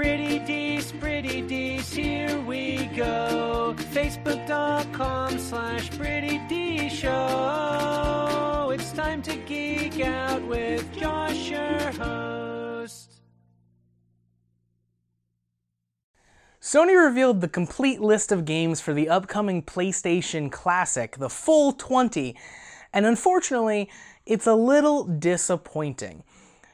Pretty Dees, Pretty Dees, here we go. Facebook.com slash Pretty D Show. It's time to geek out with Josh, your host. Sony revealed the complete list of games for the upcoming PlayStation Classic, the full 20, and unfortunately, it's a little disappointing.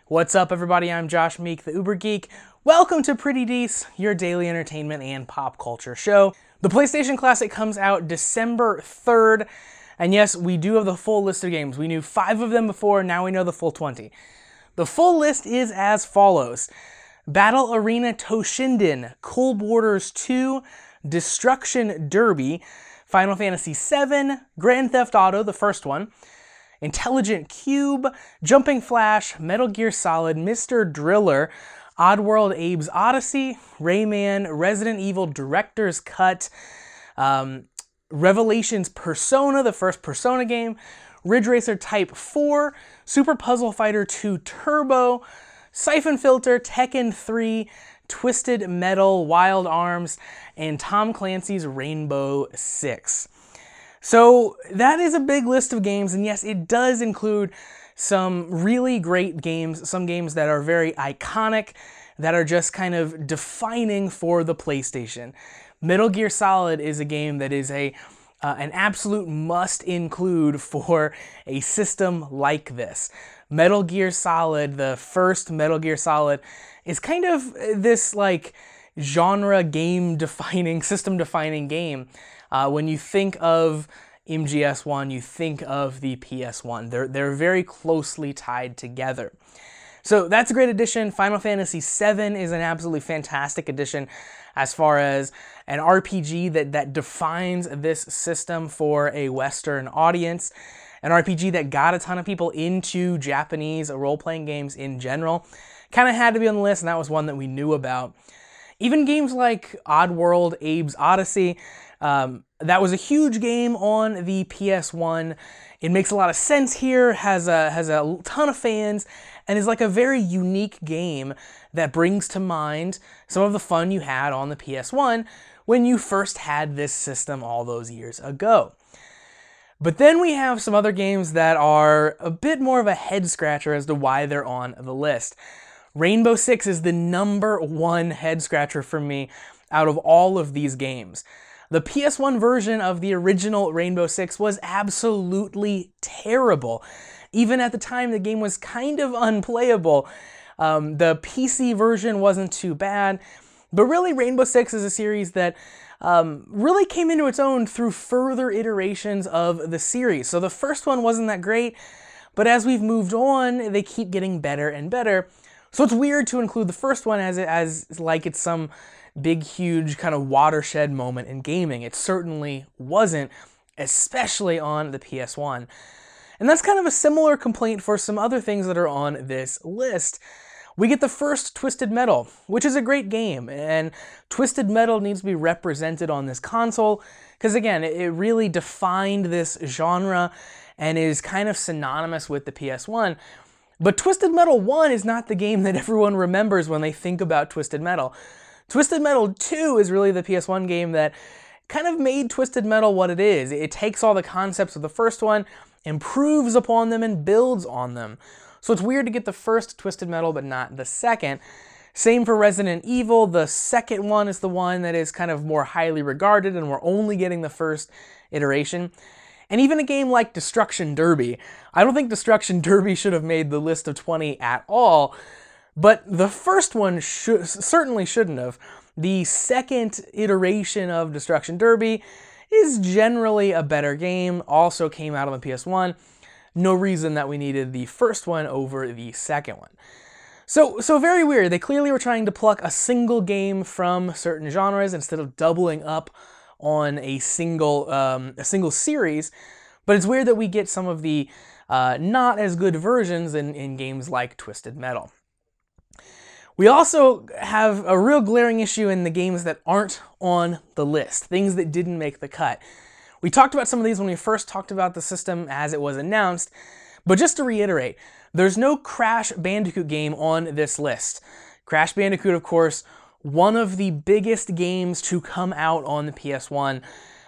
What's up, everybody? I'm Josh Meek, the Uber Geek. Welcome to Pretty Dees, your daily entertainment and pop culture show. The PlayStation Classic comes out December 3rd, and yes, we do have the full list of games. We knew five of them before, now we know the full 20. The full list is as follows Battle Arena Toshinden, Cool Borders 2, Destruction Derby, Final Fantasy VII, Grand Theft Auto, the first one, Intelligent Qube, Jumping Flash, Metal Gear Solid, Mr. Driller, Oddworld Abe's Odyssey, Rayman, Resident Evil Director's Cut, um, Revelations Persona, the first Persona game, Ridge Racer Type 4, Super Puzzle Fighter 2 Turbo, Syphon Filter, Tekken 3, Twisted Metal, Wild Arms, and Tom Clancy's Rainbow Six. So that is a big list of games, and yes, it does include some really great games, some games that are very iconic, that are just kind of defining for the PlayStation. Metal Gear Solid is a game that is a uh, an absolute must include for a system like this. Metal Gear Solid, the first Metal Gear Solid, is kind of this like genre game defining, system defining game. Uh, when you think of MGS1, you think of the PS1. They're, they're very closely tied together. So that's a great addition. Final Fantasy VII is an absolutely fantastic addition as far as an RPG that, that defines this system for a Western audience. An RPG that got a ton of people into Japanese role playing games in general. Kind of had to be on the list, and that was one that we knew about. Even games like Oddworld, Abe's Odyssey, um, that was a huge game on the PS1. It makes a lot of sense here, has a, has a ton of fans, and is like a very unique game that brings to mind some of the fun you had on the PS1 when you first had this system all those years ago. But then we have some other games that are a bit more of a head scratcher as to why they're on the list. Rainbow Six is the number one head scratcher for me out of all of these games. The PS1 version of the original Rainbow Six was absolutely terrible. Even at the time, the game was kind of unplayable. Um, the PC version wasn't too bad, but really, Rainbow Six is a series that um, really came into its own through further iterations of the series. So the first one wasn't that great, but as we've moved on, they keep getting better and better. So it's weird to include the first one as it, as like it's some big huge kind of watershed moment in gaming. It certainly wasn't, especially on the PS1. And that's kind of a similar complaint for some other things that are on this list. We get the first Twisted Metal, which is a great game, and Twisted Metal needs to be represented on this console because, again, it really defined this genre and is kind of synonymous with the PS1. But Twisted Metal 1 is not the game that everyone remembers when they think about Twisted Metal. Twisted Metal 2 is really the PS1 game that kind of made Twisted Metal what it is. It takes all the concepts of the first one, improves upon them, and builds on them. So it's weird to get the first Twisted Metal but not the second. Same for Resident Evil. The second one is the one that is kind of more highly regarded, and we're only getting the first iteration. And even a game like Destruction Derby. I don't think Destruction Derby should have made the list of 20 at all, but the first one certainly shouldn't have. The second iteration of Destruction Derby is generally a better game, also came out on the PS1. No reason that we needed the first one over the second one. So, so very weird. They clearly were trying to pluck a single game from certain genres instead of doubling up on a single um, a single series. But it's weird that we get some of the uh, not as good versions in, in games like Twisted Metal. We also have a real glaring issue in the games that aren't on the list, things that didn't make the cut. We talked about some of these when we first talked about the system as it was announced, but just to reiterate, there's no Crash Bandicoot game on this list. Crash Bandicoot, of course, one of the biggest games to come out on the PS1.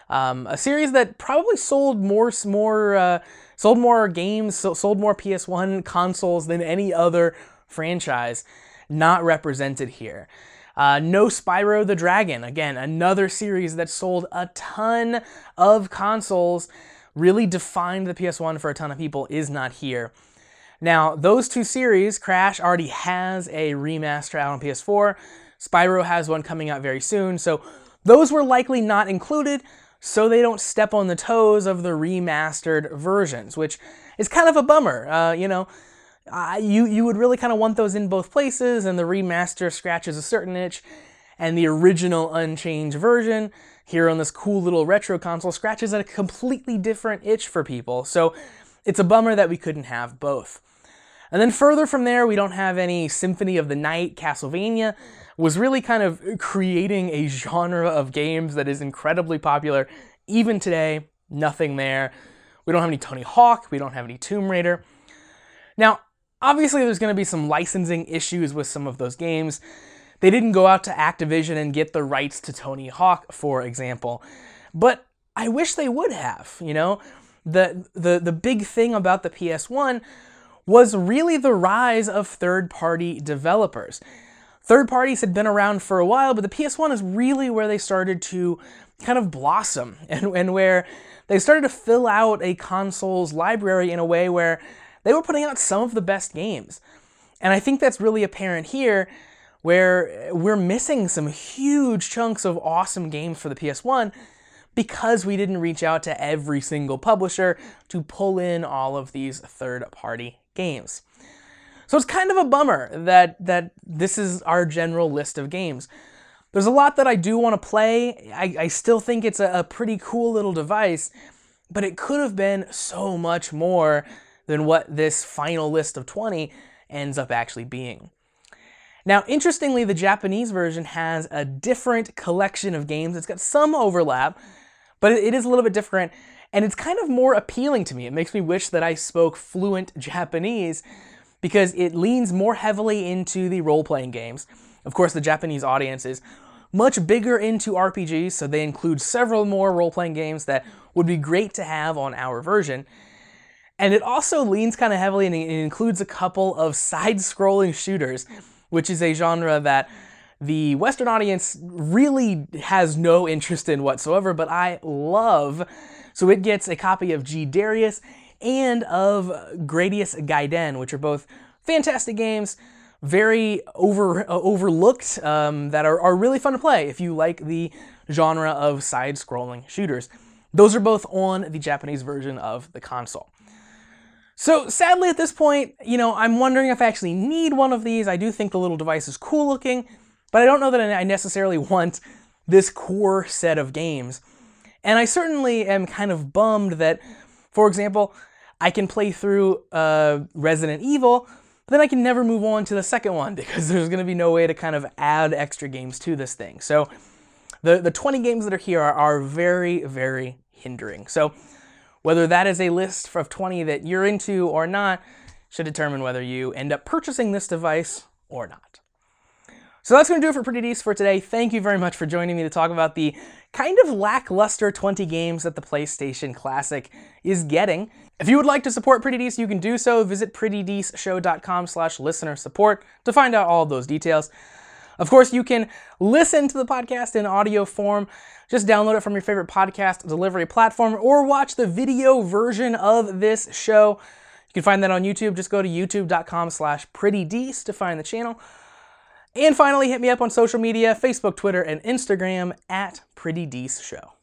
Um, a series that probably sold more more uh, sold more games, sold more PS1 consoles than any other franchise, not represented here. Uh, no Spyro the Dragon, again, another series that sold a ton of consoles, really defined the PS1 for a ton of people, is not here. Now, those two series, Crash already has a remaster out on PS4, Spyro has one coming out very soon, so those were likely not included, so they don't step on the toes of the remastered versions, which is kind of a bummer. Uh, you know, uh, you you would really kind of want those in both places, and the remaster scratches a certain itch, and the original unchanged version here on this cool little retro console scratches a completely different itch for people. So it's a bummer that we couldn't have both. And then further from there, we don't have any Symphony of the Night, Castlevania, was really kind of creating a genre of games that is incredibly popular. Even today, nothing there. We don't have any Tony Hawk, we don't have any Tomb Raider. Now, obviously, there's going to be some licensing issues with some of those games. They didn't go out to Activision and get the rights to Tony Hawk, for example. But I wish they would have, you know? The, the, the big thing about the PS1 was really the rise of third party developers. Third parties had been around for a while, but the PS1 is really where they started to kind of blossom and, and where they started to fill out a console's library in a way where they were putting out some of the best games. And I think that's really apparent here where eh, we're missing some huge chunks of awesome games for the PS1 because we didn't reach out to every single publisher to pull in all of these third party games. So it's kind of a bummer that that this is our general list of games. There's a lot that I do want to play. I, I still think it's a, a pretty cool little device, but it could have been so much more than what this final list of 20 ends up actually being. Now, interestingly, the Japanese version has a different collection of games. It's got some overlap, but it is a little bit different, and it's kind of more appealing to me. It makes me wish that I spoke fluent Japanese because it leans more heavily into the role playing games. Of course, the Japanese audience is much bigger into RPGs, so they include several more role playing games that would be great to have on our version. And it also leans kind of heavily and it includes a couple of side scrolling shooters, which is a genre that the Western audience really has no interest in whatsoever, but I love. So it gets a copy of G Darius and of Gradius Gaiden, which are both fantastic games, very over uh, overlooked, um, that are, are really fun to play if you like the genre of side-scrolling shooters. Those are both on the Japanese version of the console. So sadly at this point, you know, I'm wondering if I actually need one of these. I do think the little device is cool looking, but I don't know that I necessarily want this core set of games. And I certainly am kind of bummed that, for example, I can play through uh, Resident Evil, but then I can never move on to the second one because there's going to be no way to kind of add extra games to this thing. So the, the 20 games that are here are, are very, very hindering. So whether that is a list of 20 that you're into or not should determine whether you end up purchasing this device or not. So that's going to do it for Pretty Decent for today. Thank you very much for joining me to talk about the kind of lackluster 20 games that the PlayStation Classic is getting. If you would like to support Pretty Decent, you can do so. Visit prettydecentshowcom slash listener support to find out all those details. Of course, you can listen to the podcast in audio form. Just download it from your favorite podcast delivery platform or watch the video version of this show. You can find that on YouTube. Just go to youtube.com slash prettydece to find the channel. And finally, hit me up on social media Facebook, Twitter, and Instagram at Pretty Show.